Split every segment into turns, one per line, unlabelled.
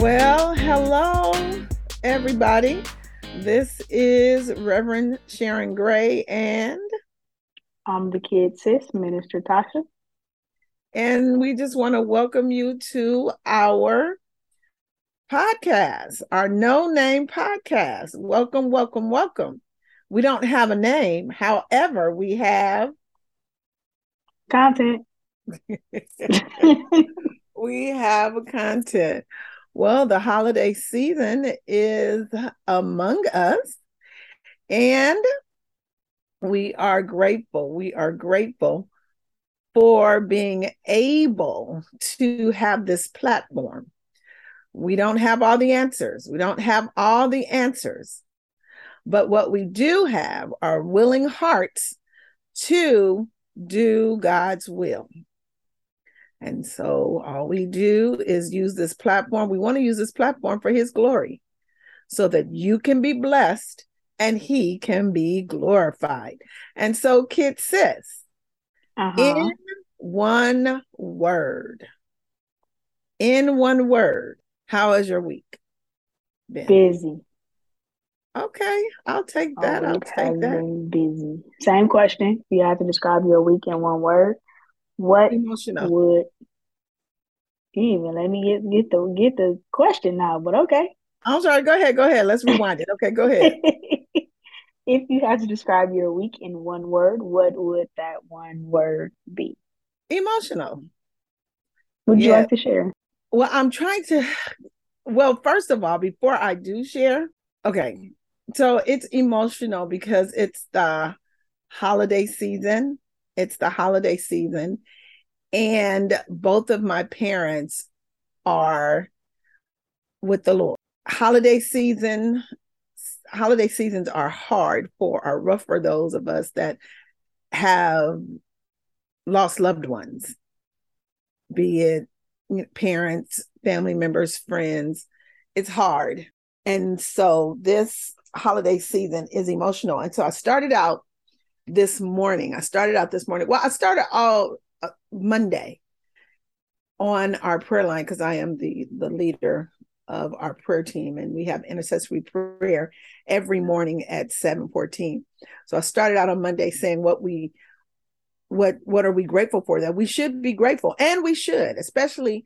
Well, hello, everybody. This is Reverend Sharon Gray and
I'm the kid sis, Minister Tasha.
And we just want to welcome you to our podcast, our no name podcast. Welcome, welcome, welcome. We don't have a name. However, we have
content.
we have content. Well, the holiday season is among us, and we are grateful. We are grateful for being able to have this platform. We don't have all the answers. We don't have all the answers. But what we do have are willing hearts to do God's will. And so all we do is use this platform. We want to use this platform for his glory so that you can be blessed and he can be glorified. And so, Kid sis, uh-huh. in one word, in one word, how is your week?
Been? Busy.
Okay, I'll take that. I'll take that.
Busy. Same question. You have to describe your week in one word. What emotional. would even let me get get the get the question now? But okay.
I'm sorry. Go ahead. Go ahead. Let's rewind it. Okay. Go ahead.
if you had to describe your week in one word, what would that one word be?
Emotional.
Would yeah. you like to share?
Well, I'm trying to. Well, first of all, before I do share, okay. So it's emotional because it's the holiday season. It's the holiday season. And both of my parents are with the Lord. Holiday season, holiday seasons are hard for, are rough for those of us that have lost loved ones, be it parents, family members, friends. It's hard. And so this holiday season is emotional. And so I started out this morning. I started out this morning. Well, I started all uh, Monday on our prayer line because I am the the leader of our prayer team and we have intercessory prayer every morning at 7:14. So I started out on Monday saying what we what what are we grateful for that we should be grateful and we should especially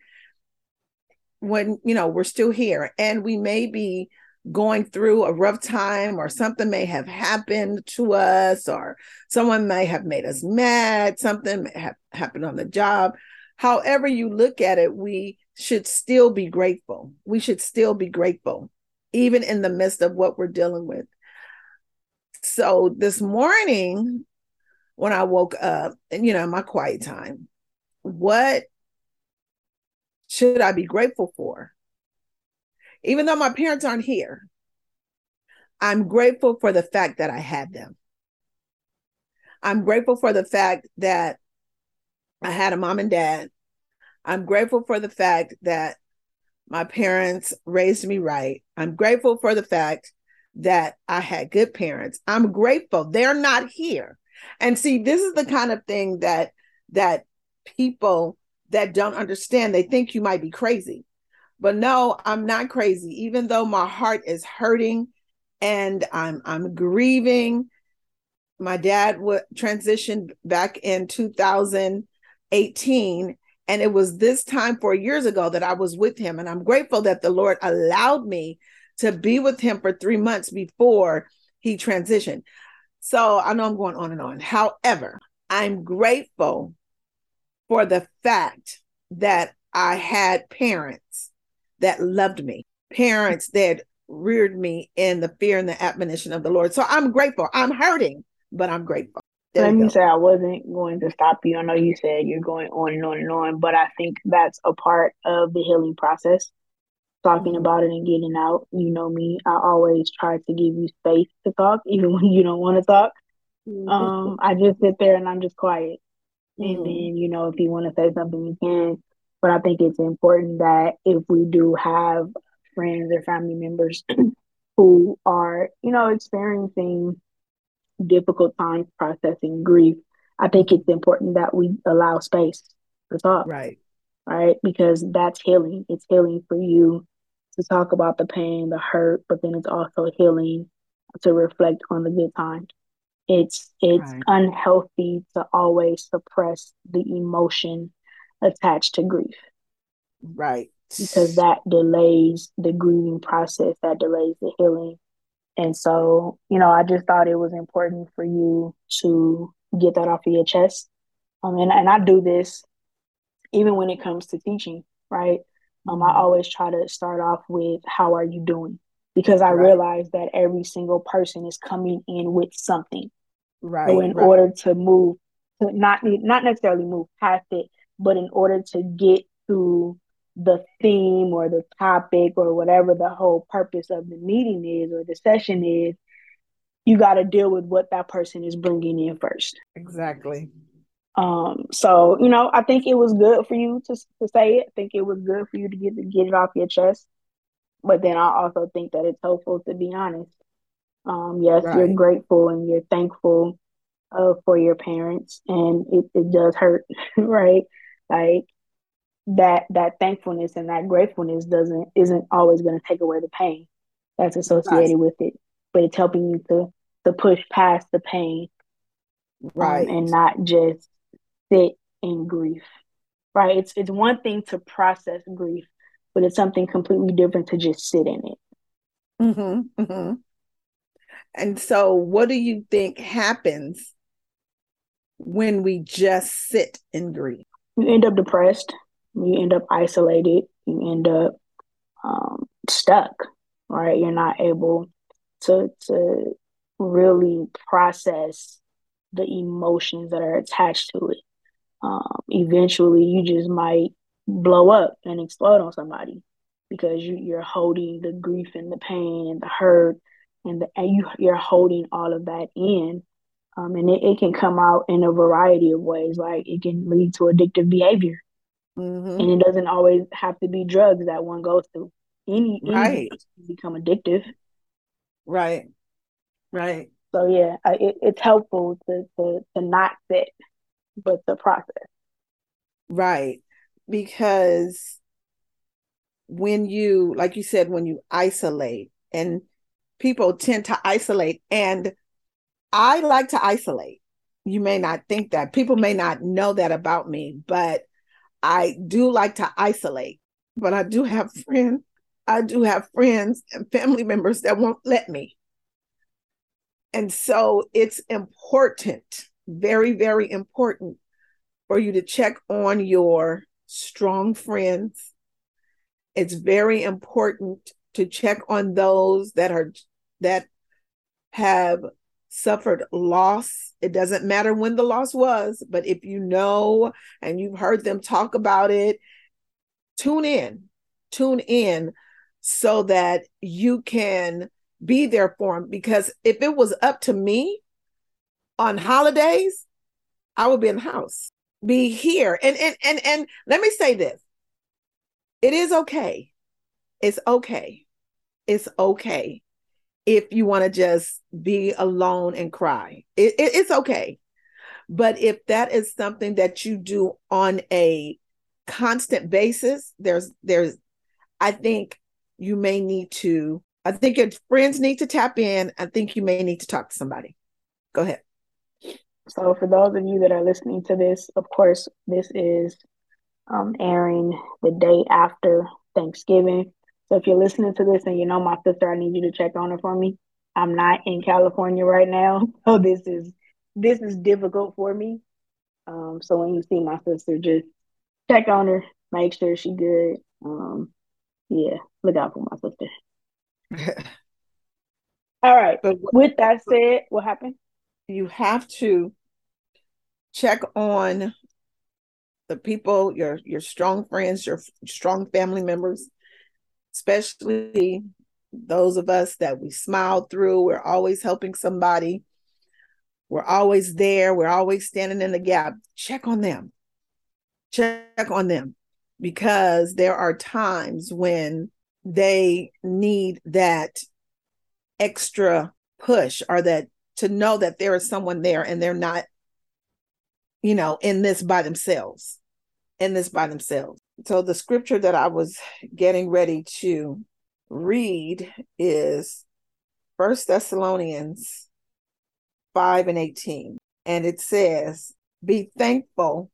when you know we're still here and we may be going through a rough time or something may have happened to us or someone may have made us mad, something may have happened on the job. However, you look at it, we should still be grateful. We should still be grateful, even in the midst of what we're dealing with. So this morning, when I woke up, and you know, my quiet time, what should I be grateful for? Even though my parents aren't here, I'm grateful for the fact that I had them. I'm grateful for the fact that I had a mom and dad. I'm grateful for the fact that my parents raised me right. I'm grateful for the fact that I had good parents. I'm grateful they're not here. And see, this is the kind of thing that that people that don't understand, they think you might be crazy. But no, I'm not crazy. Even though my heart is hurting and I'm I'm grieving, my dad w- transitioned back in 2018 and it was this time four years ago that i was with him and i'm grateful that the lord allowed me to be with him for three months before he transitioned so i know i'm going on and on however i'm grateful for the fact that i had parents that loved me, parents that reared me in the fear and the admonition of the Lord. So I'm grateful. I'm hurting, but I'm grateful.
There Let me say I wasn't going to stop you. I know you said you're going on and on and on, but I think that's a part of the healing process. Talking mm-hmm. about it and getting out. You know me. I always try to give you space to talk, even when you don't want to talk. Mm-hmm. Um, I just sit there and I'm just quiet. Mm-hmm. And mm. then, you know, if you want to say something, you can. But I think it's important that if we do have friends or family members who are, you know, experiencing difficult times processing grief, I think it's important that we allow space to talk.
Right.
Right. Because that's healing. It's healing for you to talk about the pain, the hurt, but then it's also healing to reflect on the good times. It's it's right. unhealthy to always suppress the emotion attached to grief.
Right.
Because that delays the grieving process, that delays the healing. And so, you know, I just thought it was important for you to get that off of your chest. Um, and, and I do this even when it comes to teaching, right? Um, I mm-hmm. always try to start off with, How are you doing? Because I right. realize that every single person is coming in with something. Right. So, in right. order to move, to not, not necessarily move past it, but in order to get to the theme or the topic or whatever the whole purpose of the meeting is or the session is, you got to deal with what that person is bringing in first.
Exactly.
Um, so you know, I think it was good for you to to say it. I think it was good for you to get to get it off your chest. But then I also think that it's helpful to be honest. Um, yes, right. you're grateful and you're thankful uh, for your parents, and it, it does hurt, right? Like that that thankfulness and that gratefulness doesn't isn't always going to take away the pain that's associated right. with it, but it's helping you to to push past the pain, um, right, um, and not just sit in grief. Right, it's it's one thing to process grief, but it's something completely different to just sit in it.
Mm-hmm, mm-hmm. And so, what do you think happens when we just sit in grief? you
end up depressed, you end up isolated, you end up um, stuck, right? You're not able to to really process the emotions that are attached to it. Um, eventually, you just might blow up and explode on somebody because you, are holding the grief and the pain and the hurt and the, and you you're holding all of that in um, and it, it, can come out in a variety of ways. Like it can lead to addictive behavior, mm-hmm. and it doesn't always have to be drugs that one goes through. Any right become addictive,
right, right.
So yeah, I, it, it's helpful to, to to not sit, but the process,
right? Because when you, like you said, when you isolate, and people tend to isolate and I like to isolate. You may not think that. People may not know that about me, but I do like to isolate. But I do have friends. I do have friends and family members that won't let me. And so it's important, very, very important for you to check on your strong friends. It's very important to check on those that are that have suffered loss. It doesn't matter when the loss was, but if you know and you've heard them talk about it, tune in, tune in so that you can be there for them. Because if it was up to me on holidays, I would be in the house, be here. And and and and let me say this. It is okay. It's okay. It's okay if you want to just be alone and cry. It, it, it's okay. But if that is something that you do on a constant basis, there's there's I think you may need to I think your friends need to tap in. I think you may need to talk to somebody. Go ahead.
So for those of you that are listening to this, of course, this is um, airing the day after Thanksgiving. So if you're listening to this and you know my sister, I need you to check on her for me. I'm not in California right now, so this is this is difficult for me. Um, so when you see my sister, just check on her, make sure she's good. Um, yeah, look out for my sister. All right. But with that said, what happened?
You have to check on the people, your your strong friends, your strong family members especially those of us that we smile through. We're always helping somebody. We're always there. We're always standing in the gap. Check on them. Check on them because there are times when they need that extra push or that to know that there is someone there and they're not you know in this by themselves in this by themselves so the scripture that I was getting ready to read is First Thessalonians 5 and 18. And it says, Be thankful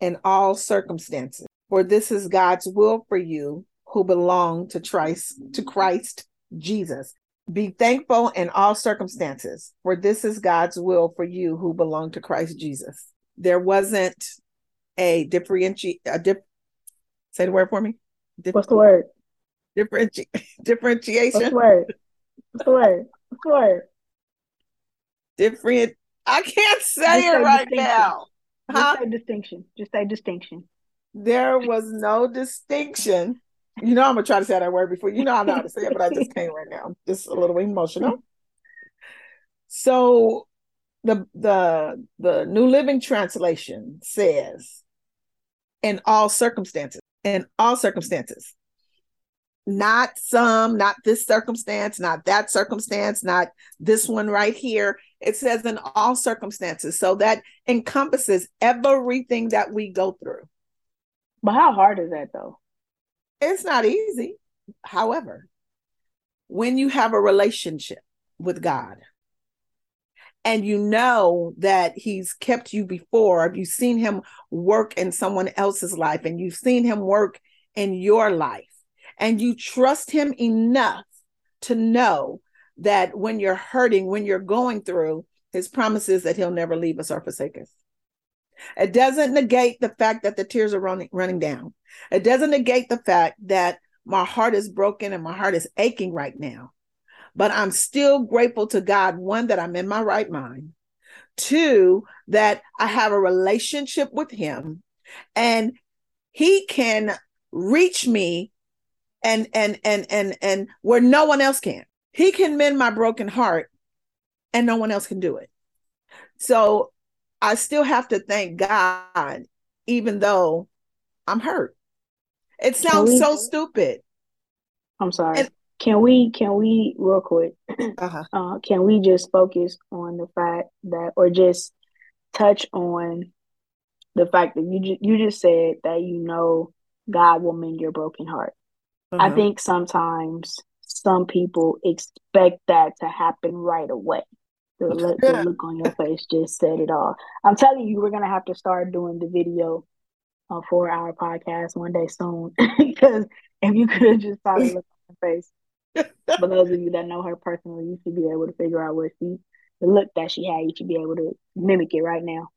in all circumstances, for this is God's will for you who belong to Christ, to Christ Jesus. Be thankful in all circumstances, for this is God's will for you who belong to Christ Jesus. There wasn't a, differenti- a dif- Say the word for me.
What's the word?
Differenti- differentiation. What's the word?
What's the word?
Different. I can't say Just it say right now. Huh?
Just say distinction. Just say distinction.
There was no distinction. You know, I'm gonna try to say that word before. You know, I know how to say it, but I just can't right now. just a little emotional. So, the the the New Living Translation says, "In all circumstances." in all circumstances. Not some, not this circumstance, not that circumstance, not this one right here. It says in all circumstances. So that encompasses everything that we go through.
But how hard is that though?
It's not easy. However, when you have a relationship with God, and you know that he's kept you before you've seen him work in someone else's life and you've seen him work in your life and you trust him enough to know that when you're hurting when you're going through his promise is that he'll never leave us or forsake us it doesn't negate the fact that the tears are running running down it doesn't negate the fact that my heart is broken and my heart is aching right now but I'm still grateful to God, one, that I'm in my right mind, two, that I have a relationship with Him and He can reach me and and and and and where no one else can. He can mend my broken heart and no one else can do it. So I still have to thank God, even though I'm hurt. It sounds so stupid.
I'm sorry. And can we can we real quick uh-huh. uh, can we just focus on the fact that or just touch on the fact that you ju- you just said that you know God will mend your broken heart. Uh-huh. I mm-hmm. think sometimes some people expect that to happen right away. The, look, the look on your face just said it all. I'm telling you, we're gonna have to start doing the video uh, for our podcast one day soon because if you could have just saw the look on your face, for those of you that know her personally, you should be able to figure out what she, the look that she had, you should be able to mimic it right now.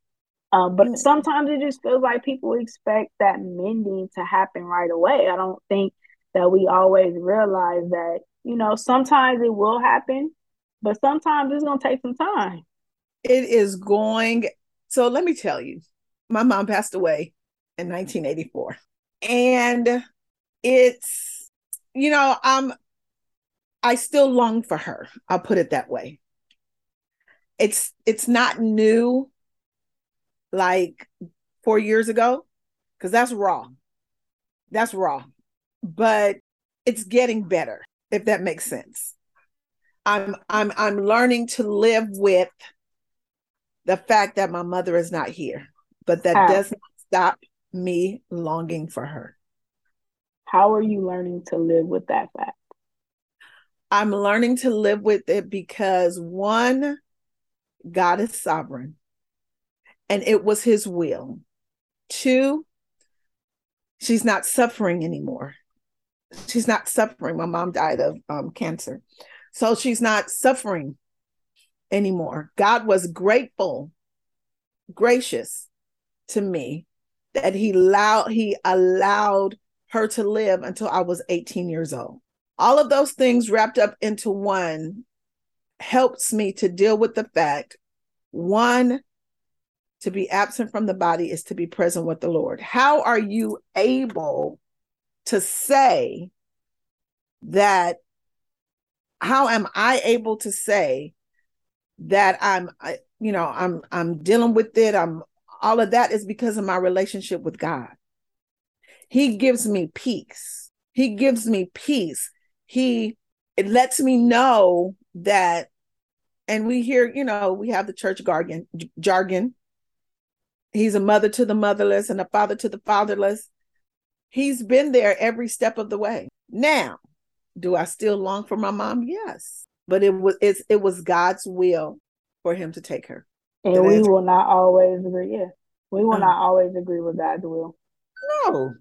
Um, but sometimes it just feels like people expect that mending to happen right away. I don't think that we always realize that, you know, sometimes it will happen, but sometimes it's going to take some time.
It is going. So let me tell you, my mom passed away in 1984. And it's, you know, I'm I still long for her. I'll put it that way. It's it's not new like 4 years ago cuz that's raw. That's raw. But it's getting better if that makes sense. I'm I'm I'm learning to live with the fact that my mother is not here, but that How? does not stop me longing for her.
How are you learning to live with that fact?
I'm learning to live with it because one, God is sovereign and it was his will. Two, she's not suffering anymore. She's not suffering. My mom died of um, cancer. So she's not suffering anymore. God was grateful, gracious to me that he allowed he allowed her to live until I was 18 years old all of those things wrapped up into one helps me to deal with the fact one to be absent from the body is to be present with the lord how are you able to say that how am i able to say that i'm you know i'm i'm dealing with it i'm all of that is because of my relationship with god he gives me peace he gives me peace he it lets me know that and we hear you know we have the church jargon jargon he's a mother to the motherless and a father to the fatherless he's been there every step of the way now do i still long for my mom yes but it was it's, it was god's will for him to take her
and we will not always agree yeah we will uh-huh. not always agree with god's will
no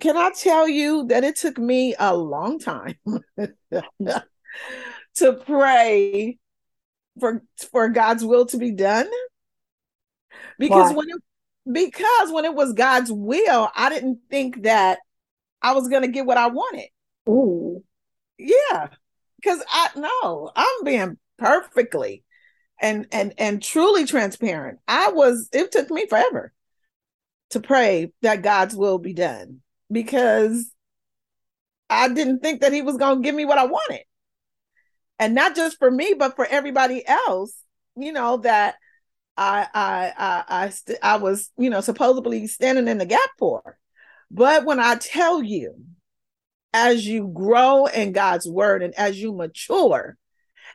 can I tell you that it took me a long time to pray for for God's will to be done? Because Why? when it, because when it was God's will, I didn't think that I was going to get what I wanted.
Ooh.
Yeah. Cuz I know I'm being perfectly and and and truly transparent. I was it took me forever to pray that God's will be done because I didn't think that he was going to give me what I wanted. And not just for me, but for everybody else, you know, that I I I I, st- I was, you know, supposedly standing in the gap for. But when I tell you, as you grow in God's word and as you mature,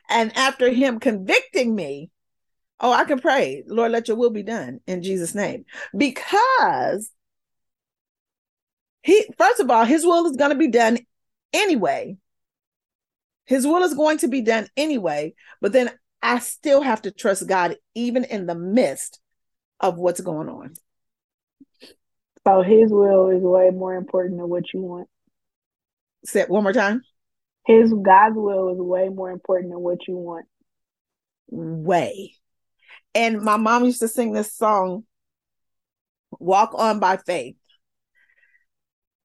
and after him convicting me, oh, I can pray, Lord, let your will be done in Jesus' name. Because he first of all, his will is going to be done anyway. His will is going to be done anyway, but then I still have to trust God even in the midst of what's going on.
So his will is way more important than what you want.
Say it one more time.
His God's will is way more important than what you want.
Way. And my mom used to sing this song, Walk On by Faith.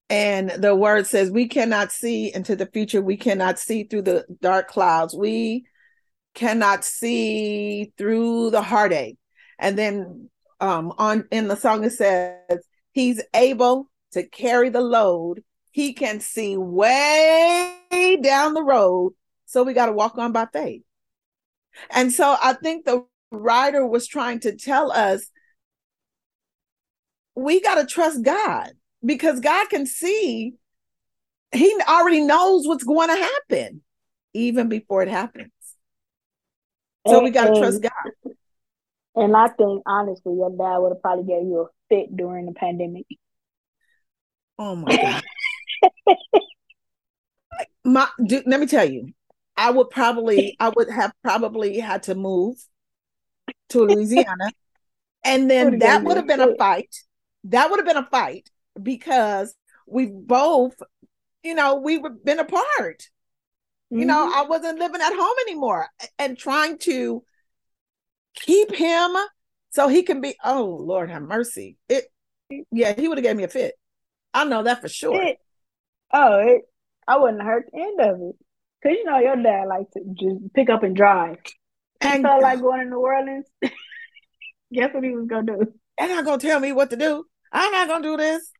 And the word says, We cannot see into the future. We cannot see through the dark clouds. We cannot see through the heartache. And then um, on in the song, it says, He's able to carry the load. He can see way down the road. So we got to walk on by faith. And so I think the writer was trying to tell us we got to trust God because God can see, He already knows what's going to happen even before it happens. So and, we got to trust God.
And I think, honestly, your dad would have probably gave you a fit during the pandemic.
Oh my God. my, let me tell you, I would probably, I would have probably had to move to Louisiana. And then that would have been a fight. That would have been a fight because we both, you know, we've been apart. Mm-hmm. You know, mm-hmm. I wasn't living at home anymore and trying to keep him so he can be, oh Lord have mercy. It yeah, he would have gave me a fit. I know that for sure. It,
oh, it, I wouldn't hurt the end of it. Cause you know your dad likes to just pick up and drive. And felt like going to New Orleans. Guess what he was gonna do?
They're not gonna tell me what to do. I'm not gonna do this.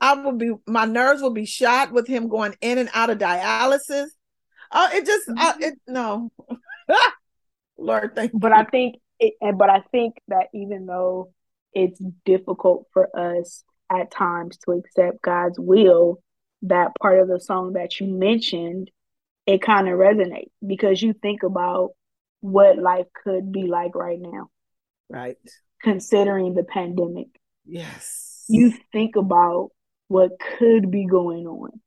I will be my nerves will be shot with him going in and out of dialysis. Oh, it just I, uh, mm-hmm. it no. Lord, thank
But you. I think it, but I think that even though it's difficult for us at times to accept God's will, that part of the song that you mentioned, it kind of resonates because you think about what life could be like right now.
Right.
Considering the pandemic.
Yes.
You think about what could be going on.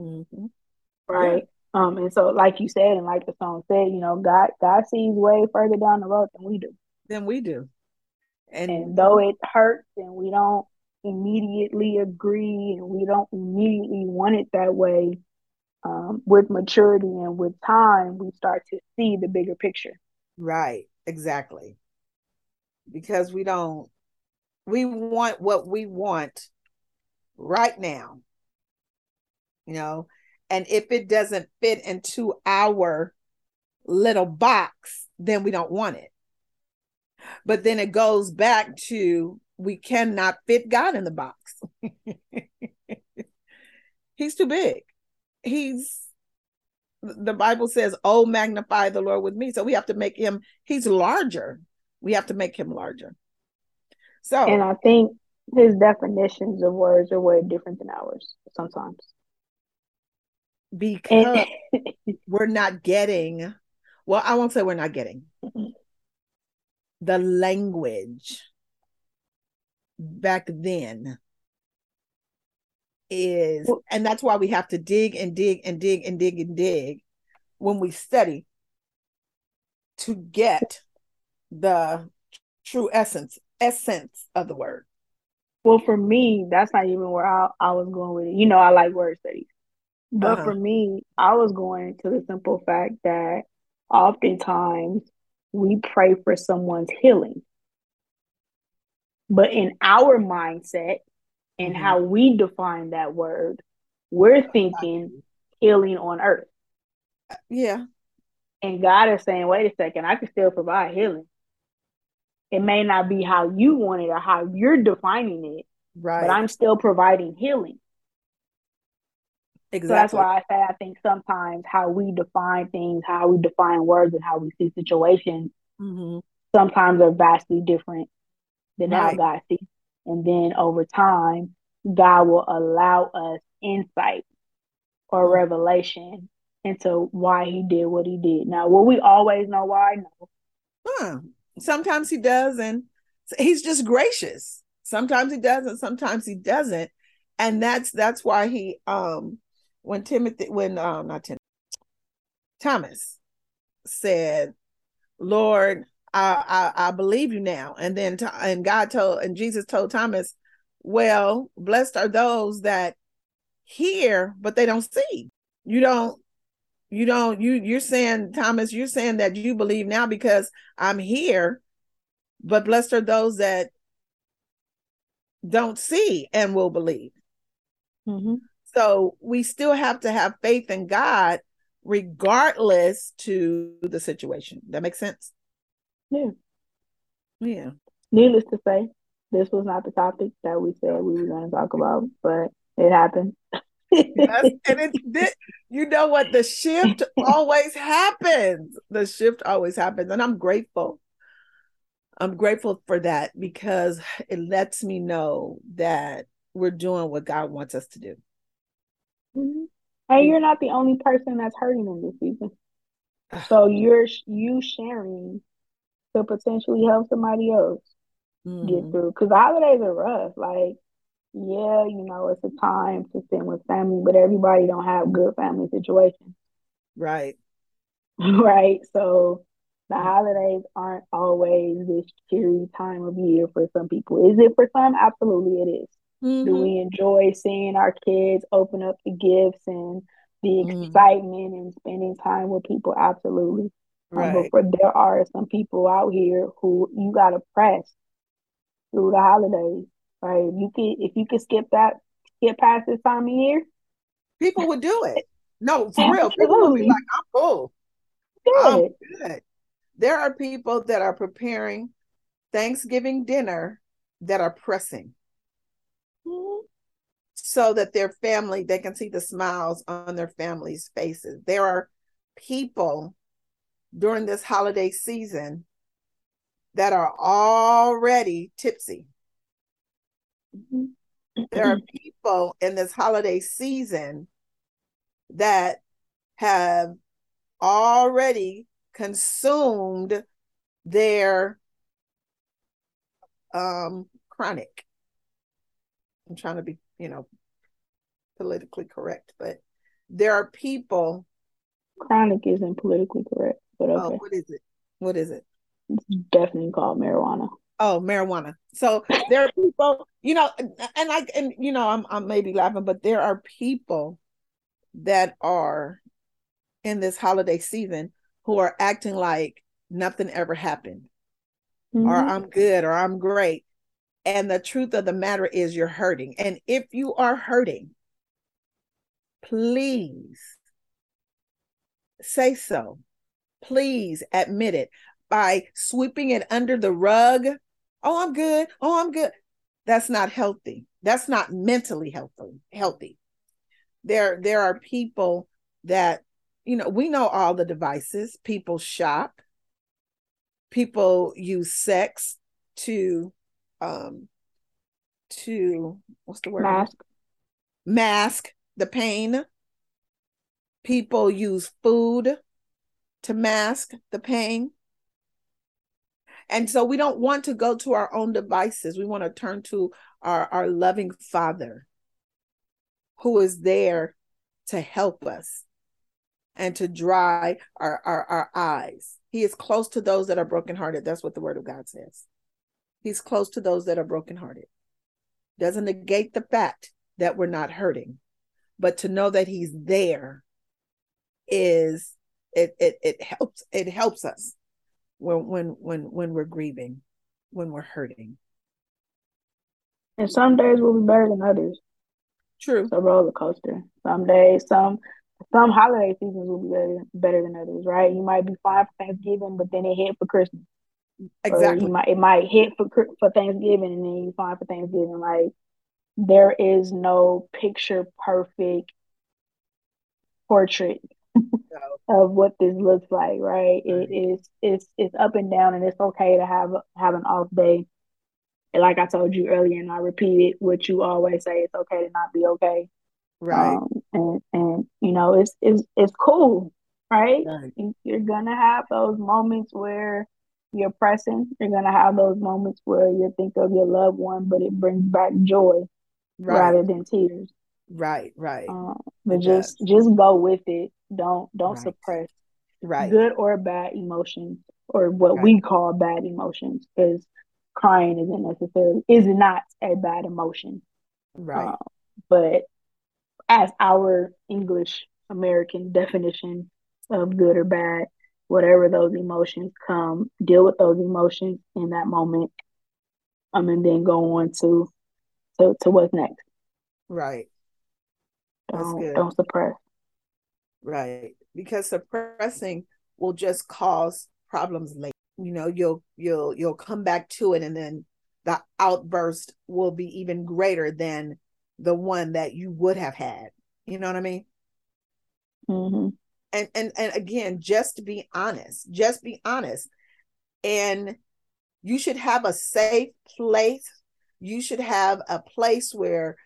Mm-hmm.
Right. Yeah. Um, and so, like you said, and like the song said, you know, God God sees way further down the road than we do.
Than we do.
And, and though it hurts, and we don't immediately agree, and we don't immediately want it that way, um, with maturity and with time, we start to see the bigger picture.
Right. Exactly. Because we don't, we want what we want right now. You know, and if it doesn't fit into our little box, then we don't want it. But then it goes back to we cannot fit God in the box. He's too big. He's the Bible says, Oh, magnify the Lord with me. So we have to make him, he's larger. We have to make him larger. So,
and I think his definitions of words are way different than ours sometimes.
Because we're not getting, well, I won't say we're not getting the language back then is and that's why we have to dig and dig and dig and dig and dig when we study to get the true essence essence of the word
well, for me, that's not even where I, I was going with it. You know, I like word studies. But uh-huh. for me, I was going to the simple fact that oftentimes we pray for someone's healing. But in our mindset and mm-hmm. how we define that word, we're thinking healing on earth.
Yeah.
And God is saying, wait a second, I can still provide healing it may not be how you want it or how you're defining it. Right. But I'm still providing healing. Exactly. So that's why I say I think sometimes how we define things, how we define words, and how we see situations mm-hmm. sometimes are vastly different than right. how God sees. And then over time, God will allow us insight or mm-hmm. revelation into why He did what He did. Now, will we always know why? No.
Hmm sometimes he does, and he's just gracious. Sometimes he does, and sometimes he doesn't. And that's that's why he um when Timothy when um not Timothy Thomas said, Lord, I, I, I believe you now. And then and God told and Jesus told Thomas, Well, blessed are those that hear, but they don't see. You don't you don't you you're saying thomas you're saying that you believe now because i'm here but blessed are those that don't see and will believe mm-hmm. so we still have to have faith in god regardless to the situation that makes sense
yeah yeah needless to say this was not the topic that we said we were going to talk about but it happened
yes. And it's you know what? The shift always happens. The shift always happens. And I'm grateful. I'm grateful for that because it lets me know that we're doing what God wants us to do.
Mm-hmm. And you're not the only person that's hurting in this season. So you're you sharing to potentially help somebody else mm-hmm. get through. Because holidays are rough. Like yeah, you know, it's a time to spend with family, but everybody don't have good family situations.
Right.
right. So the holidays aren't always this cheery time of year for some people. Is it for some? Absolutely it is. Mm-hmm. Do we enjoy seeing our kids open up the gifts and the mm-hmm. excitement mm and spending time with people? Absolutely. Right. Um, but for, there are some people out here who you got to press through the holidays Right, you could if you could skip that skip past this time of year.
People would do it. No, for real. People would be like, I'm cool." Good. I'm good. There are people that are preparing Thanksgiving dinner that are pressing. Mm-hmm. So that their family, they can see the smiles on their families' faces. There are people during this holiday season that are already tipsy there are people in this holiday season that have already consumed their um chronic i'm trying to be you know politically correct but there are people
chronic isn't politically correct but oh, okay. oh, what is
it what is it it's
definitely called marijuana
oh marijuana so there are people you know and like and you know i'm i'm maybe laughing but there are people that are in this holiday season who are acting like nothing ever happened mm-hmm. or i'm good or i'm great and the truth of the matter is you're hurting and if you are hurting please say so please admit it by sweeping it under the rug oh, I'm good. Oh, I'm good. That's not healthy. That's not mentally healthy. Healthy. There, there are people that, you know, we know all the devices. People shop. People use sex to, um, to what's the word?
Mask.
Mask the pain. People use food to mask the pain. And so we don't want to go to our own devices. We want to turn to our, our loving Father who is there to help us and to dry our, our, our eyes. He is close to those that are brokenhearted. That's what the word of God says. He's close to those that are brokenhearted. Doesn't negate the fact that we're not hurting, but to know that he's there is it it it helps it helps us when when when when we're grieving, when we're hurting.
And some days will be better than others.
True.
It's a roller coaster. Some days, some some holiday seasons will be better, better than others, right? You might be fine for Thanksgiving, but then it hit for Christmas. Exactly. Might, it might hit for for Thanksgiving, and then you fine for Thanksgiving. Like there is no picture perfect portrait. no, of what this looks like, right? It is it's it's up and down, and it's okay to have have an off day. And like I told you earlier, and I repeated what you always say: it's okay to not be okay, right? Um, and and you know it's it's it's cool, right? right? You're gonna have those moments where you're pressing. You're gonna have those moments where you think of your loved one, but it brings back joy right. rather than tears.
Right, right. Um,
but yes. just just go with it don't don't right. suppress right good or bad emotions or what right. we call bad emotions because crying isn't necessarily is not a bad emotion. Right. Um, but as our English American definition of good or bad, whatever those emotions come, deal with those emotions in that moment. Um, and then go on to to, to what's next.
Right.
That's don't, good. Don't suppress.
Right. Because suppressing will just cause problems later. You know, you'll you'll you'll come back to it and then the outburst will be even greater than the one that you would have had. You know what I mean?
Mm-hmm.
And and and again, just be honest. Just be honest. And you should have a safe place. You should have a place where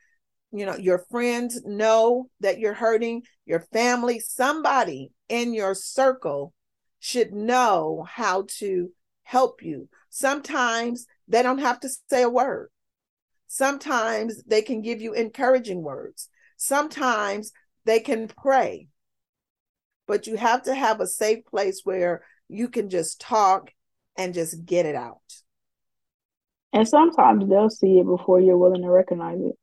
you know your friends know that you're hurting your family somebody in your circle should know how to help you sometimes they don't have to say a word sometimes they can give you encouraging words sometimes they can pray but you have to have a safe place where you can just talk and just get it out
and sometimes they'll see it before you're willing to recognize it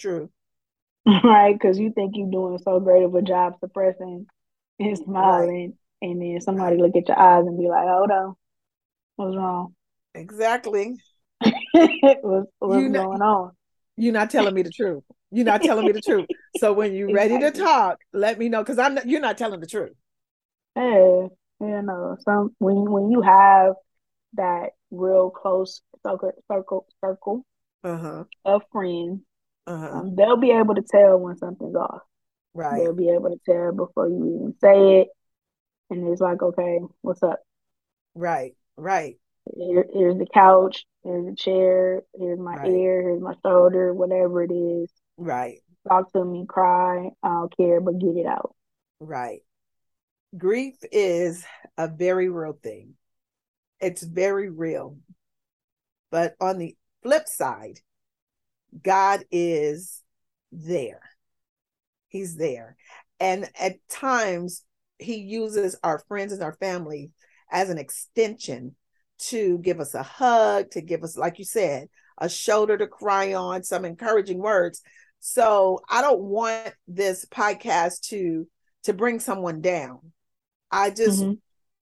True.
Right? Because you think you're doing so great of a job suppressing and smiling, right. and then somebody look at your eyes and be like, "Hold on, what's wrong?"
Exactly.
what's, what's not, going on?
You're not telling me the truth. You're not telling me the truth. So when you're exactly. ready to talk, let me know because I'm not, you're not telling the truth.
Hey, you know, some when when you have that real close circle circle circle uh-huh. of friends uh-huh. Um, they'll be able to tell when something's off. Right. They'll be able to tell before you even say it. And it's like, okay, what's up?
Right, right.
Here, here's the couch, here's the chair, here's my right. ear, here's my shoulder, whatever it is.
Right.
Talk to me, cry, I don't care, but get it out.
Right. Grief is a very real thing. It's very real. But on the flip side, God is there. He's there. And at times, He uses our friends and our family as an extension to give us a hug, to give us, like you said, a shoulder to cry on, some encouraging words. So I don't want this podcast to to bring someone down. I just mm-hmm.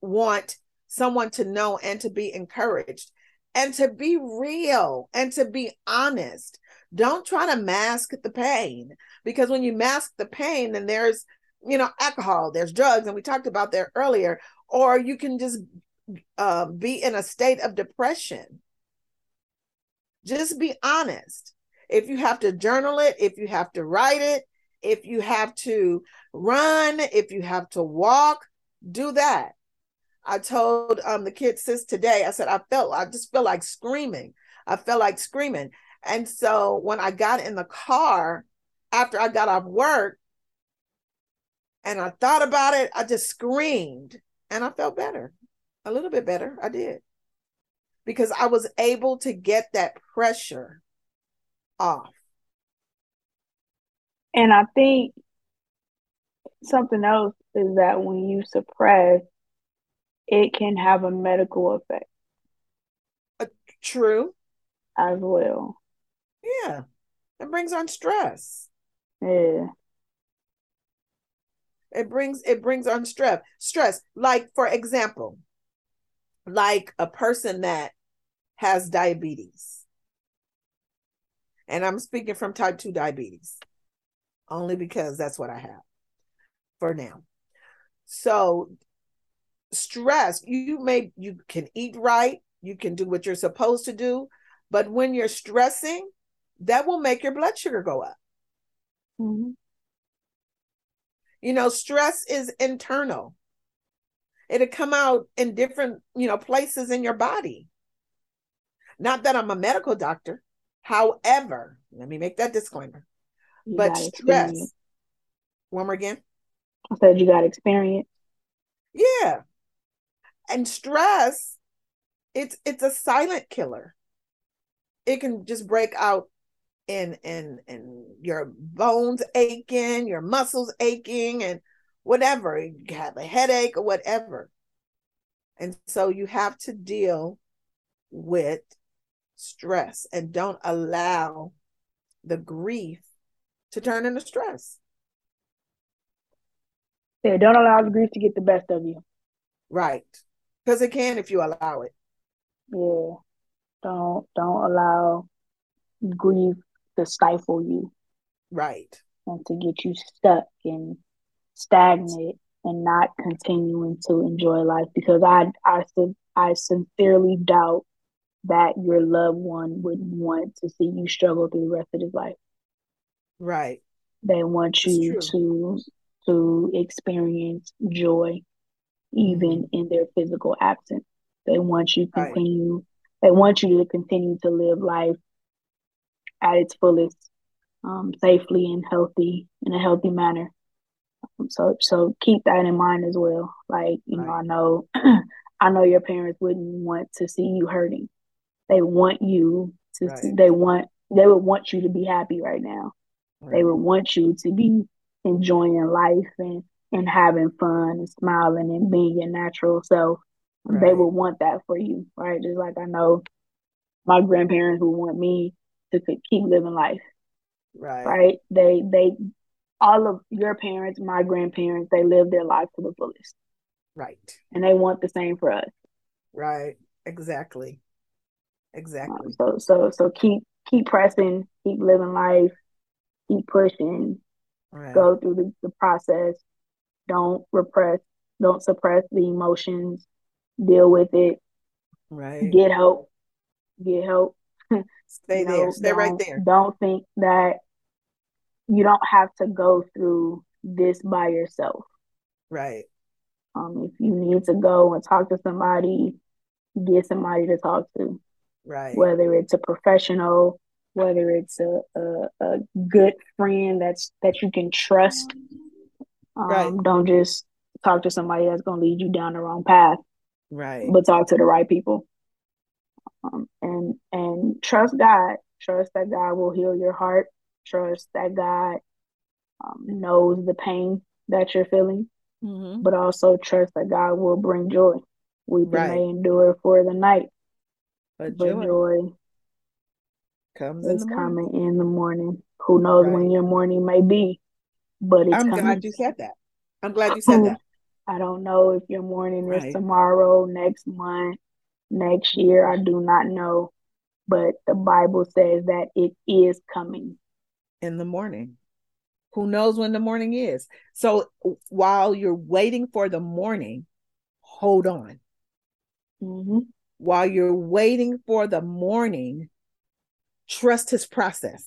want someone to know and to be encouraged and to be real and to be honest don't try to mask the pain because when you mask the pain, then there's, you know, alcohol, there's drugs, and we talked about that earlier, or you can just uh, be in a state of depression. Just be honest. If you have to journal it, if you have to write it, if you have to run, if you have to walk, do that. I told um, the kids sis today, I said, I felt, I just feel like screaming. I felt like screaming. And so when I got in the car after I got off work and I thought about it, I just screamed and I felt better, a little bit better. I did because I was able to get that pressure off.
And I think something else is that when you suppress, it can have a medical effect.
Uh, true.
As well.
Yeah. That brings on stress. Yeah. It brings it brings on stress. Stress. Like, for example, like a person that has diabetes. And I'm speaking from type 2 diabetes only because that's what I have for now. So stress, you may you can eat right, you can do what you're supposed to do, but when you're stressing, that will make your blood sugar go up. Mm-hmm. You know, stress is internal. It'll come out in different, you know, places in your body. Not that I'm a medical doctor. However, let me make that disclaimer. You but stress. Experience. One more again.
I said you got experience.
Yeah. And stress, it's it's a silent killer. It can just break out and and and your bones aching, your muscles aching, and whatever you have a headache or whatever. And so you have to deal with stress and don't allow the grief to turn into stress.
Yeah, don't allow the grief to get the best of you.
Right. Because it can if you allow it.
Yeah. Don't don't allow grief to stifle you. Right. And to get you stuck and stagnant and not continuing to enjoy life because I I I sincerely doubt that your loved one would want to see you struggle through the rest of his life. Right. They want you to to experience joy even mm-hmm. in their physical absence. They want you continue right. they want you to continue to live life at its fullest, um, safely and healthy in a healthy manner. Um, so so keep that in mind as well. Like you right. know, I know I know your parents wouldn't want to see you hurting. They want you to. Right. See, they want they would want you to be happy right now. Right. They would want you to be enjoying life and and having fun and smiling and being your natural self. Right. They would want that for you, right? Just like I know my grandparents would want me to keep living life. Right. Right. They they all of your parents, my grandparents, they live their life to the fullest. Right. And they want the same for us.
Right. Exactly.
Exactly. Um, so so so keep keep pressing, keep living life, keep pushing, right. go through the, the process. Don't repress, don't suppress the emotions, deal with it. Right. Get help. Get help. Stay there. Know, Stay right there. Don't think that you don't have to go through this by yourself. Right. Um, if you need to go and talk to somebody, get somebody to talk to. Right. Whether it's a professional, whether it's a, a, a good friend that's that you can trust. Um, right. Don't just talk to somebody that's going to lead you down the wrong path. Right. But talk to the right people. Um, and and trust God. Trust that God will heal your heart. Trust that God um, knows the pain that you're feeling, mm-hmm. but also trust that God will bring joy. We right. may endure for the night, but, but joy, joy comes is in coming in the morning. Who knows right. when your morning may be, but it's I'm coming. glad you said that. I'm glad you said that. I don't know if your morning right. is tomorrow, next month, next year. I do not know, but the Bible says that it is coming
in the morning. Who knows when the morning is? So while you're waiting for the morning, hold on. Mm-hmm. While you're waiting for the morning, trust his process.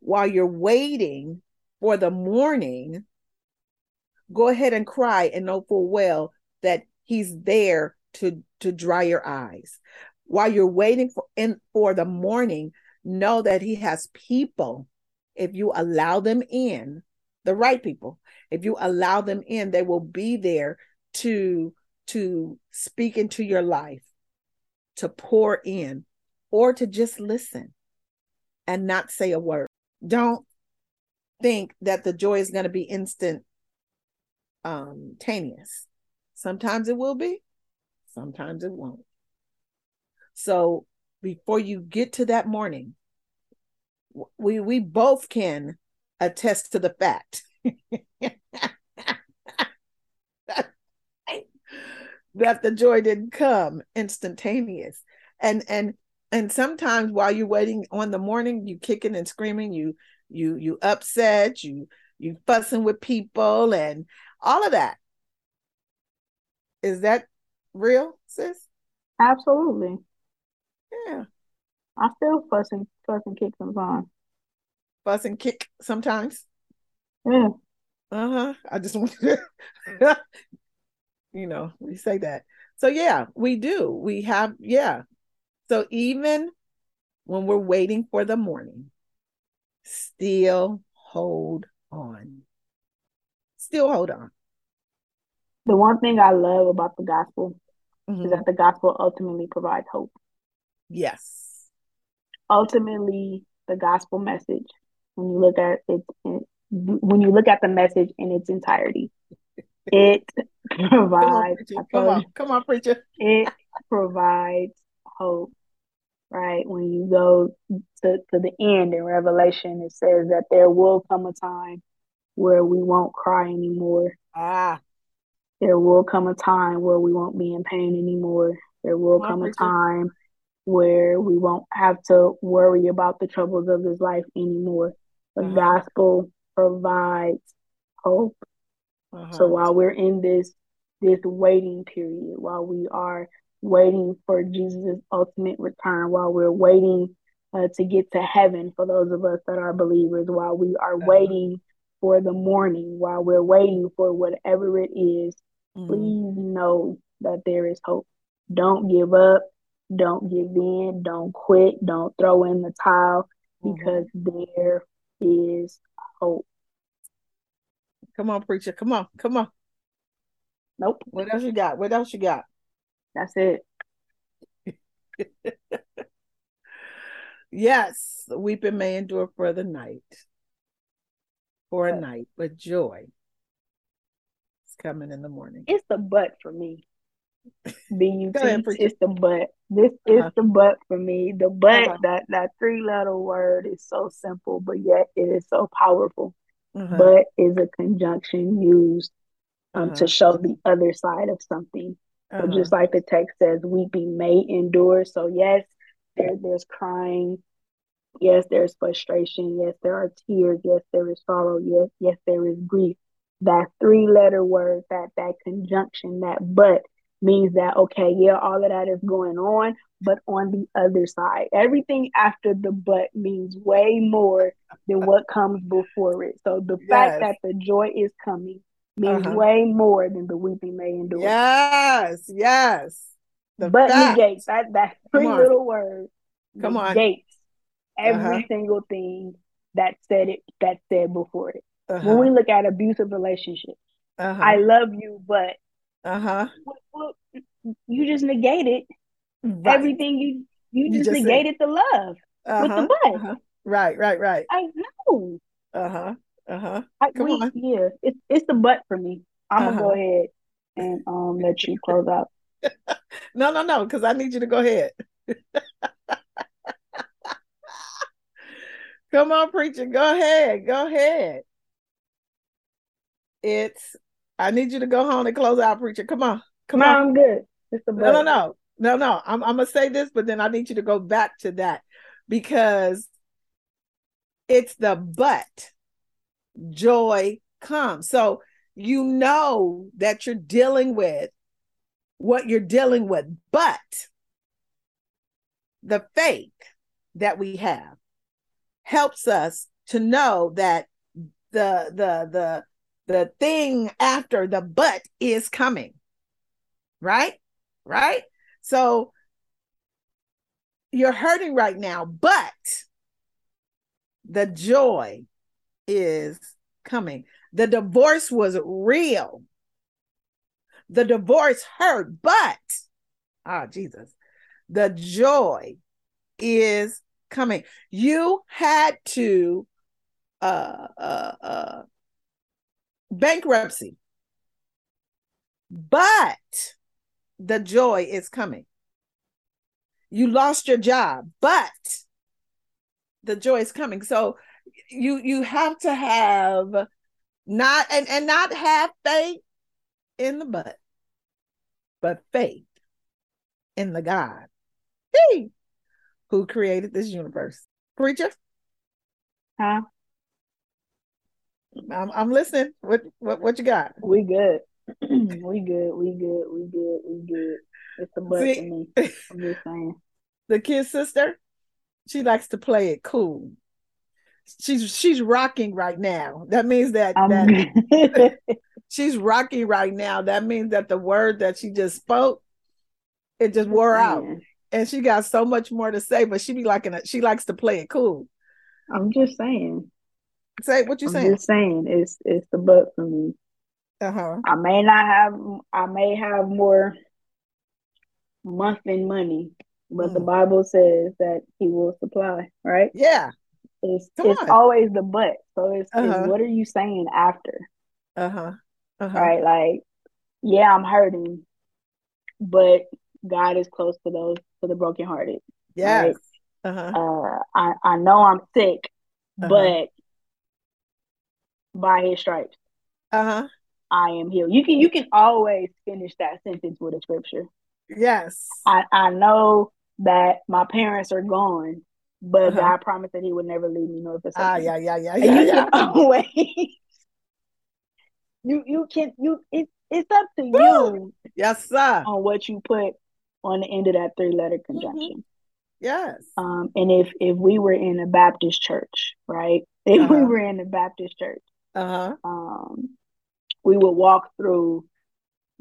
While you're waiting for the morning, go ahead and cry and know full well that he's there to to dry your eyes while you're waiting for in for the morning know that he has people if you allow them in the right people if you allow them in they will be there to to speak into your life to pour in or to just listen and not say a word don't think that the joy is going to be instantaneous um, sometimes it will be Sometimes it won't. So before you get to that morning, we we both can attest to the fact that the joy didn't come instantaneous. And and and sometimes while you're waiting on the morning, you kicking and screaming, you you you upset, you you fussing with people and all of that. Is that real, sis?
Absolutely. Yeah. I still fuss and fuss and kick sometimes.
Fuss and kick sometimes. Yeah. Uh huh. I just want to, you know, we say that. So yeah, we do. We have yeah. So even when we're waiting for the morning, still hold on. Still hold
on. The one thing I love about the gospel mm-hmm. is that the gospel ultimately provides hope. Yes. Ultimately, the gospel message, when you look at it, it when you look at the message in its entirety, it
provides come on, come on, preacher.
It provides hope. Right. When you go to, to the end in Revelation, it says that there will come a time where we won't cry anymore. Ah there will come a time where we won't be in pain anymore. There will come a time where we won't have to worry about the troubles of this life anymore. The mm-hmm. gospel provides hope. Mm-hmm. So while we're in this this waiting period, while we are waiting for Jesus' ultimate return, while we're waiting uh, to get to heaven for those of us that are believers, while we are mm-hmm. waiting for the morning, while we're waiting for whatever it is Mm-hmm. Please know that there is hope. Don't give up. Don't give in. Don't quit. Don't throw in the towel mm-hmm. because mm-hmm. there is hope.
Come on, preacher. Come on. Come on. Nope. What else you got? What else you got?
That's it.
yes, weeping may endure for the night, for a night, but joy it's coming in the morning. It's the butt for me. B-U-T, ahead,
it's the butt. This uh-huh. is the butt for me. The butt, uh-huh. that, that three letter word is so simple, but yet it is so powerful. Uh-huh. But is a conjunction used um, to uh-huh. show the other side of something. So uh-huh. just like the text says, weeping may endure. So, yes, there, there's crying. Yes, there's frustration. Yes, there are tears. Yes, there is sorrow. Yes, yes, there is grief that three letter word, that that conjunction, that but means that okay, yeah, all of that is going on, but on the other side, everything after the but means way more than uh-huh. what comes before it. So the yes. fact that the joy is coming means uh-huh. way more than the weeping may endure.
Yes, yes. The but fact. negates that that three little
word. Come on. Negates every uh-huh. single thing that said it that said before it uh-huh. when we uh-huh. look at abusive relationships. Uh-huh. I love you, but uh-huh. Well, you just negated right. everything you you, you just, negated said, the love uh-huh, with the uh-huh.
but. Uh-huh. Right, right, right. I know.
Uh huh. Uh huh. Come we, on. Yeah, it's it's the butt for me. I'm gonna go uh-huh. ahead and um let you close up.
no, no, no, because I need you to go ahead. Come on, preacher. Go ahead. Go ahead. It's I need you to go home and close out, preacher. Come on, come no, on. I'm good. It's a no, no, no, no, no. I'm I'm gonna say this, but then I need you to go back to that because it's the but joy comes. So you know that you're dealing with what you're dealing with, but the faith that we have helps us to know that the the the the thing after the but is coming. Right? Right? So you're hurting right now, but the joy is coming. The divorce was real. The divorce hurt, but ah, oh, Jesus, the joy is coming. You had to uh, uh, uh, bankruptcy. But the joy is coming. You lost your job, but the joy is coming. So you you have to have not and, and not have faith in the butt, but faith in the God He who created this universe. Preacher? Huh? I'm, I'm listening. What, what what you got?
We good. we good. We good. We good. We good. It's a butt See,
to
me.
I'm just saying. The kid sister, she likes to play it cool. She's she's rocking right now. That means that, that she's rocking right now. That means that the word that she just spoke, it just wore out. And she got so much more to say, but she be liking it. She likes to play it cool.
I'm just saying. Say what you saying. just saying it's it's the butt for me. Uh-huh. I may not have I may have more muffin money, but mm. the hmm. Bible says that he will supply, right? Yeah. It's Come it's on. always the butt. So it's, uh-huh. it's, what are you saying after? Uh-huh. uh-huh. Right? Like, yeah, I'm hurting, but God is close to those to the brokenhearted. Yes. Right? Uh-huh. Uh, I, I know I'm sick, uh-huh. but by his stripes. Uh-huh. I am healed. You can you can always finish that sentence with a scripture. Yes. I, I know that my parents are gone, but uh-huh. God promised that he would never leave me nor forsake ah, me. Ah, yeah, yeah, yeah, yeah. you yeah. can always you you can you it, it's up to you. Yes, sir. On what you put on the end of that three letter mm-hmm. conjunction. Mm-hmm. Yes. Um, and if if we were in a Baptist church, right? If uh-huh. we were in a Baptist church, uh-huh. Um, we will walk through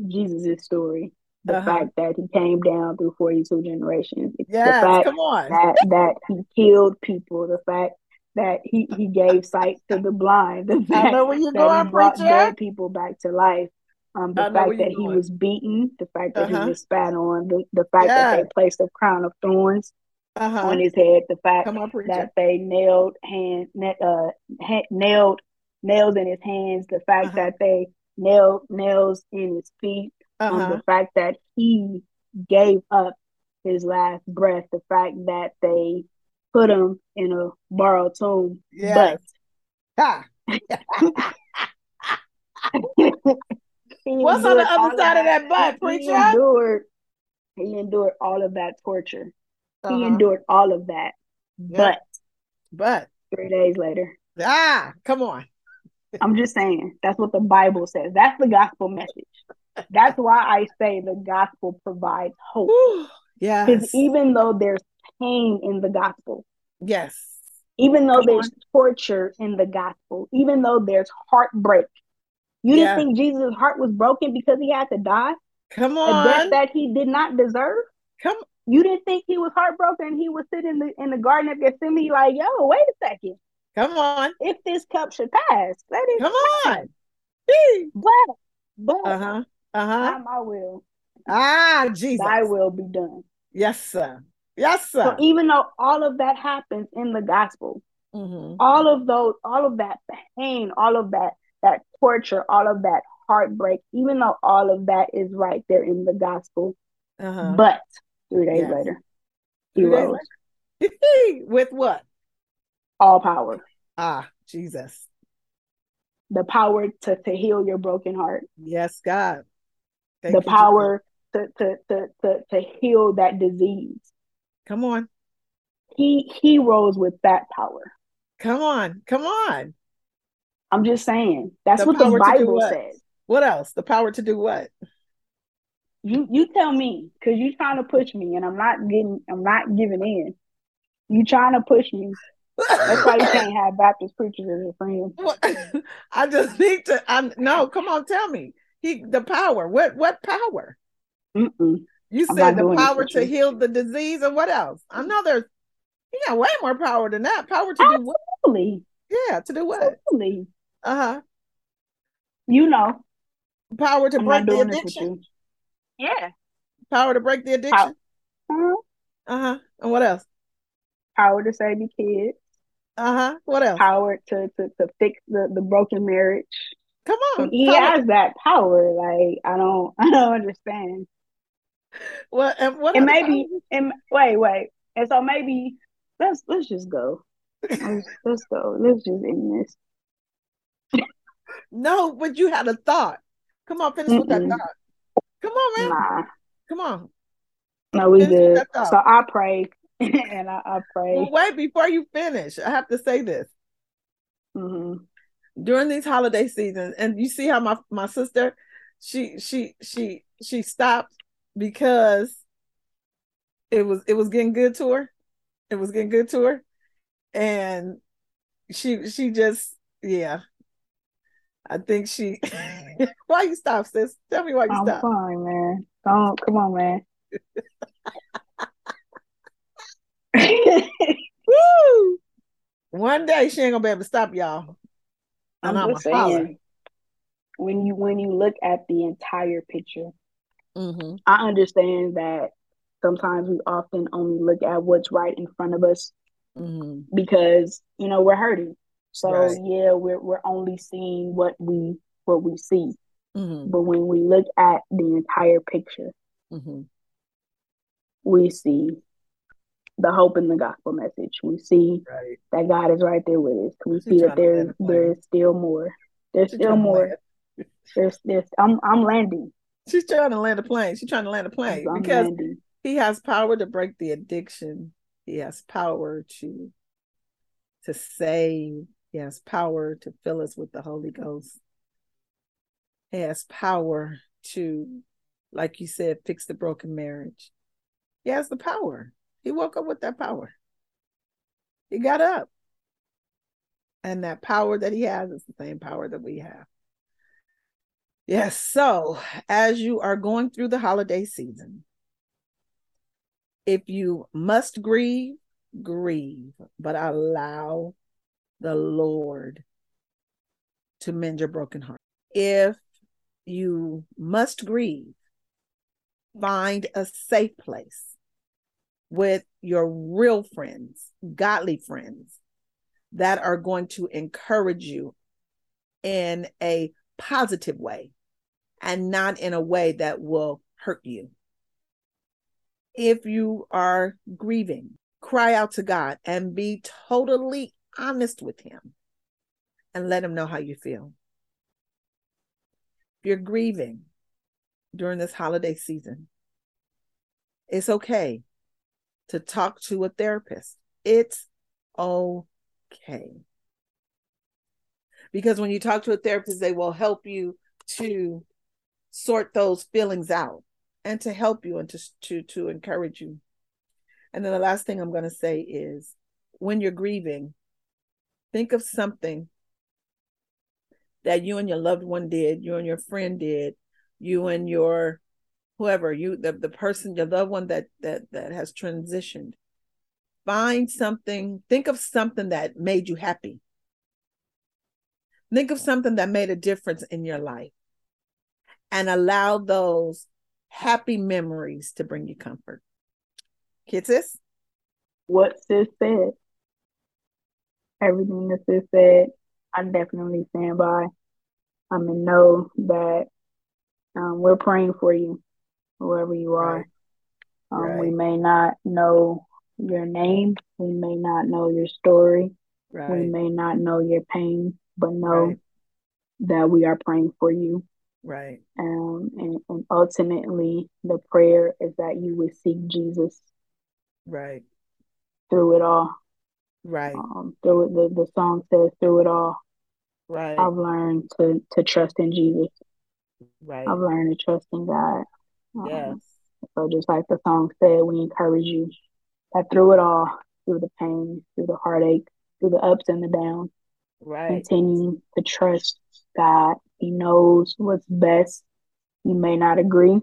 Jesus's story. The uh-huh. fact that he came down through 42 generations. Yes, the fact come on. that, that he killed people. The fact that he, he gave sight to the blind. The fact I know where you're that going, he brought preacher. dead people back to life. Um, the fact that doing. he was beaten, the fact that uh-huh. he was spat on, the, the fact yeah. that they placed a crown of thorns uh-huh. on his head, the fact on, that they nailed hand, uh, nailed nails in his hands, the fact uh-huh. that they nailed nails in his feet, uh-huh. um, the uh-huh. fact that he gave up his last breath, the fact that they put him in a borrowed tomb. Yes. But what's on the other side of that, that butt, preacher? He endured, he endured all of that torture. Uh-huh. He endured all of that. Yeah. But but three days later.
Ah, come on.
I'm just saying that's what the Bible says. That's the gospel message. That's why I say the gospel provides hope. Yeah. Because even though there's pain in the gospel, yes. Even though there's torture in the gospel, even though there's heartbreak, you didn't think Jesus' heart was broken because he had to die. Come on, a death that he did not deserve. Come. You didn't think he was heartbroken. He was sitting in the in the Garden of Gethsemane, like, yo, wait a second.
Come on.
If this cup should pass, let it come pass. on. But, but, uh huh, uh huh. My will. Ah, Jesus. Thy will be done.
Yes, sir. Yes, sir. So
even though all of that happens in the gospel, mm-hmm. all of those, all of that pain, all of that that torture, all of that heartbreak, even though all of that is right there in the gospel, uh-huh. but three days yes. later, he rose.
With what?
all power.
Ah, Jesus.
The power to, to heal your broken heart.
Yes, God.
Thank the you, power to, to, to, to, to heal that disease.
Come on.
He he rose with that power.
Come on. Come on.
I'm just saying. That's the what the Bible what? says.
What else? The power to do what?
You you tell me, because you're trying to push me and I'm not getting I'm not giving in. You trying to push me that's why you can't have Baptist preachers as your friends.
Well, I just need to. i no. Come on, tell me. He the power. What what power? Mm-mm. You said the power to heal the disease and what else? I know there's you got way more power than that. Power to Absolutely. do what? Yeah, to do what? Absolutely. Uh huh.
You know, power to I'm break
the addiction. Yeah. Power to break the addiction. Uh huh. Uh-huh. And what else?
Power to save your kids. Uh-huh. What else? Power to to, to fix the, the broken marriage. Come on. He has that power. Like I don't I don't understand. Well and what and maybe and wait, wait. And so maybe let's let's just go. let's, let's go. Let's just end
this. no, but you had a thought. Come on, finish Mm-mm. with that thought. Come on, man. Nah. Come on. No,
we finish
good. So I
pray and I, I pray.
Well, wait, before you finish, I have to say this. Mm-hmm. During these holiday seasons, and you see how my my sister, she she she she stopped because it was it was getting good to her. It was getting good to her, and she she just yeah. I think she. why you stop, sis? Tell me why you I'm stop. Fine, man. Don't come on, man. Woo! One day she ain't gonna be able to stop y'all. And I'm, I'm just
saying, when you when you look at the entire picture, mm-hmm. I understand that sometimes we often only look at what's right in front of us mm-hmm. because you know we're hurting. So right. yeah, we're we're only seeing what we what we see, mm-hmm. but when we look at the entire picture, mm-hmm. we see the hope in the gospel message. We see right. that God is right there with us. We see that there's there's still more. There's still more. There's there's I'm I'm landing.
She's trying to land a plane. She's trying to land a plane I'm because landing. he has power to break the addiction. He has power to to save. He has power to fill us with the Holy Ghost. He has power to, like you said, fix the broken marriage. He has the power. He woke up with that power. He got up. And that power that he has is the same power that we have. Yes. So, as you are going through the holiday season, if you must grieve, grieve, but allow the Lord to mend your broken heart. If you must grieve, find a safe place with your real friends, godly friends that are going to encourage you in a positive way and not in a way that will hurt you. If you are grieving, cry out to God and be totally honest with Him and let Him know how you feel. If you're grieving during this holiday season, it's okay to talk to a therapist. It's okay. Because when you talk to a therapist, they will help you to sort those feelings out and to help you and to, to, to encourage you. And then the last thing I'm going to say is when you're grieving, think of something that you and your loved one did, you and your friend did, you and your whoever you the, the person your loved one that that that has transitioned find something think of something that made you happy think of something that made a difference in your life and allow those happy memories to bring you comfort kids sis
what sis said everything that sis said i definitely stand by i'm in know that um, we're praying for you whoever you are. Right. Um, right. We may not know your name, we may not know your story, right. we may not know your pain, but know that we are praying for you. Right. Um, and, and ultimately, the prayer is that you would seek Jesus. Right. Through it all. Right. Um, through it, the, the song says, through it all. Right. I've learned to, to trust in Jesus. Right. I've learned to trust in God. Yes. Um, so just like the song said, we encourage you that through it all, through the pain, through the heartache, through the ups and the downs, right. continue to trust God. He knows what's best. You may not agree.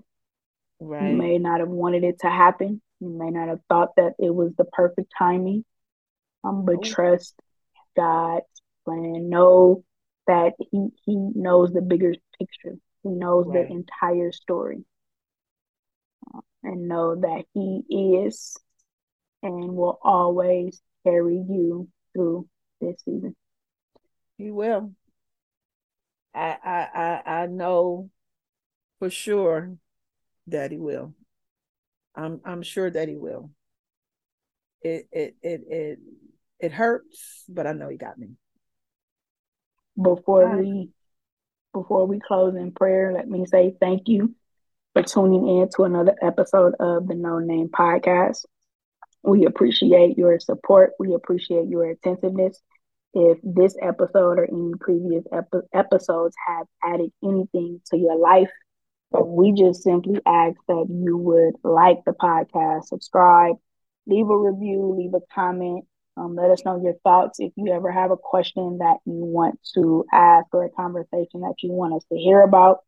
Right. You may not have wanted it to happen. You may not have thought that it was the perfect timing. Um, but oh. trust God's plan. Know that He He knows the bigger picture. He knows right. the entire story and know that He is and will always carry you through this season.
He will. I I I, I know for sure that He will. I'm I'm sure that He will. It it it it it hurts, but I know He got me.
Before we before we close in prayer, let me say thank you for tuning in to another episode of the No Name Podcast. We appreciate your support. We appreciate your attentiveness. If this episode or any previous ep- episodes have added anything to your life, we just simply ask that you would like the podcast, subscribe, leave a review, leave a comment. Um, let us know your thoughts. If you ever have a question that you want to ask or a conversation that you want us to hear about,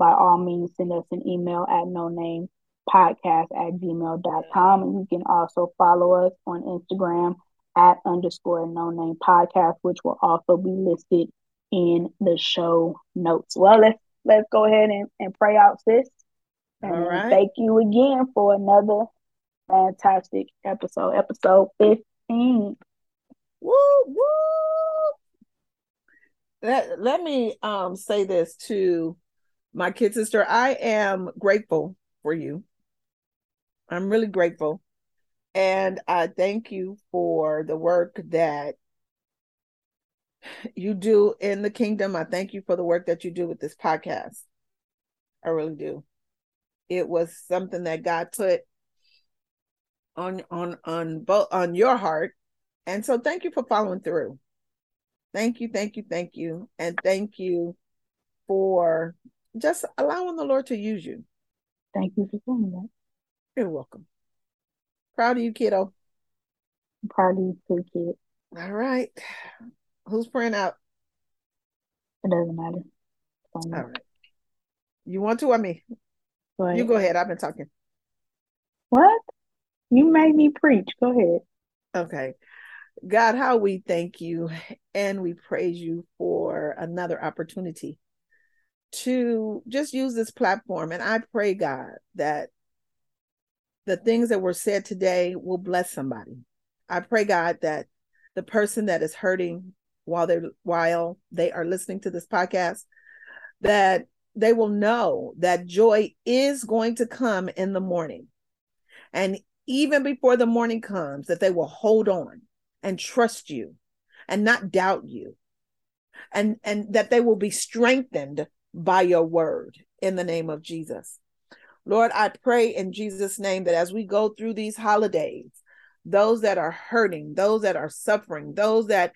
by all means, send us an email at no name podcast at gmail.com. And you can also follow us on Instagram at underscore no name podcast, which will also be listed in the show notes. Well, let's let's go ahead and, and pray out, sis. And all right. thank you again for another fantastic episode, episode 15. Woo,
woo. Let, let me um, say this to my kid sister, I am grateful for you. I'm really grateful. And I thank you for the work that you do in the kingdom. I thank you for the work that you do with this podcast. I really do. It was something that God put on on on both on your heart. And so thank you for following through. Thank you, thank you, thank you. And thank you for just allowing the Lord to use you.
Thank you for saying that.
You're welcome. Proud of you, kiddo.
I'm proud of you too, kid.
All right. Who's praying out?
It doesn't matter. All right.
You want to or me? You go ahead. I've been talking.
What? You made me preach. Go ahead.
Okay. God, how we thank you and we praise you for another opportunity to just use this platform. And I pray, God, that the things that were said today will bless somebody. I pray, God, that the person that is hurting while they while they are listening to this podcast, that they will know that joy is going to come in the morning. And even before the morning comes, that they will hold on and trust you and not doubt you. And, and that they will be strengthened by your word in the name of Jesus. Lord, I pray in Jesus' name that as we go through these holidays, those that are hurting, those that are suffering, those that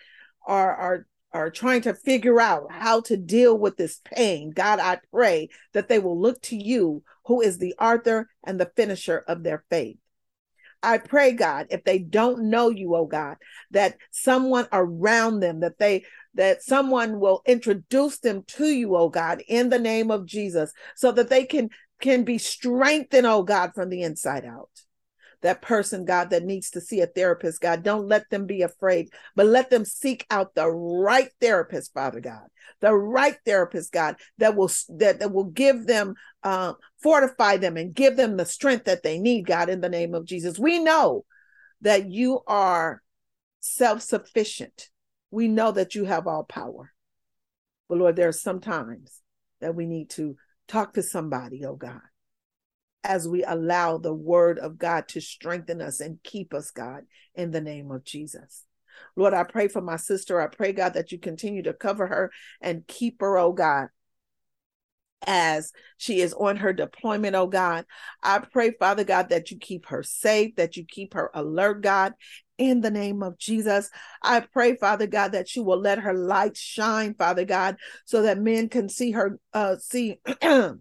are are are trying to figure out how to deal with this pain. God, I pray that they will look to you, who is the author and the finisher of their faith. I pray, God, if they don't know you, oh God, that someone around them, that they that someone will introduce them to you, oh God, in the name of Jesus, so that they can can be strengthened, oh God, from the inside out. That person, God, that needs to see a therapist, God, don't let them be afraid, but let them seek out the right therapist, Father God, the right therapist, God, that will that, that will give them uh, fortify them and give them the strength that they need, God, in the name of Jesus. We know that you are self sufficient. We know that you have all power. But Lord, there are some times that we need to talk to somebody, oh God, as we allow the word of God to strengthen us and keep us, God, in the name of Jesus. Lord, I pray for my sister. I pray, God, that you continue to cover her and keep her, oh God as she is on her deployment, oh God. I pray, Father God, that you keep her safe, that you keep her alert, God, in the name of Jesus. I pray, Father God, that you will let her light shine, Father God, so that men can see her, uh, see.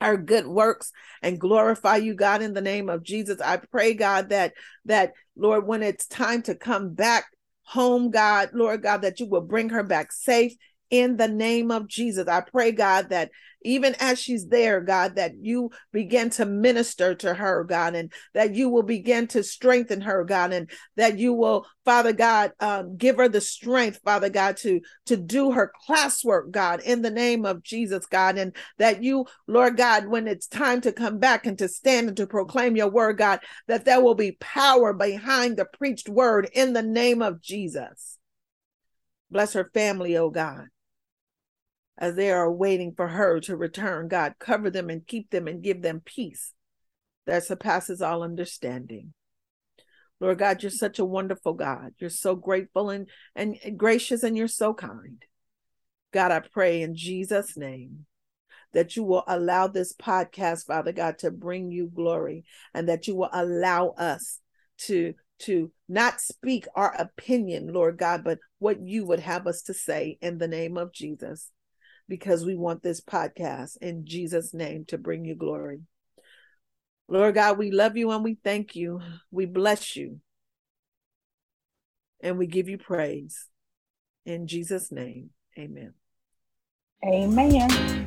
her good works and glorify you god in the name of jesus i pray god that that lord when it's time to come back home god lord god that you will bring her back safe in the name of Jesus. I pray, God, that even as she's there, God, that you begin to minister to her, God, and that you will begin to strengthen her, God, and that you will, Father God, um, give her the strength, Father God, to to do her classwork, God, in the name of Jesus, God, and that you, Lord God, when it's time to come back and to stand and to proclaim your word, God, that there will be power behind the preached word in the name of Jesus. Bless her family, oh God as they are waiting for her to return. God, cover them and keep them and give them peace that surpasses all understanding. Lord God, you're such a wonderful God. You're so grateful and, and gracious, and you're so kind. God, I pray in Jesus' name that you will allow this podcast, Father God, to bring you glory and that you will allow us to to not speak our opinion, Lord God, but what you would have us to say in the name of Jesus because we want this podcast in Jesus' name to bring you glory. Lord God, we love you and we thank you. We bless you and we give you praise. In Jesus' name, amen.
Amen.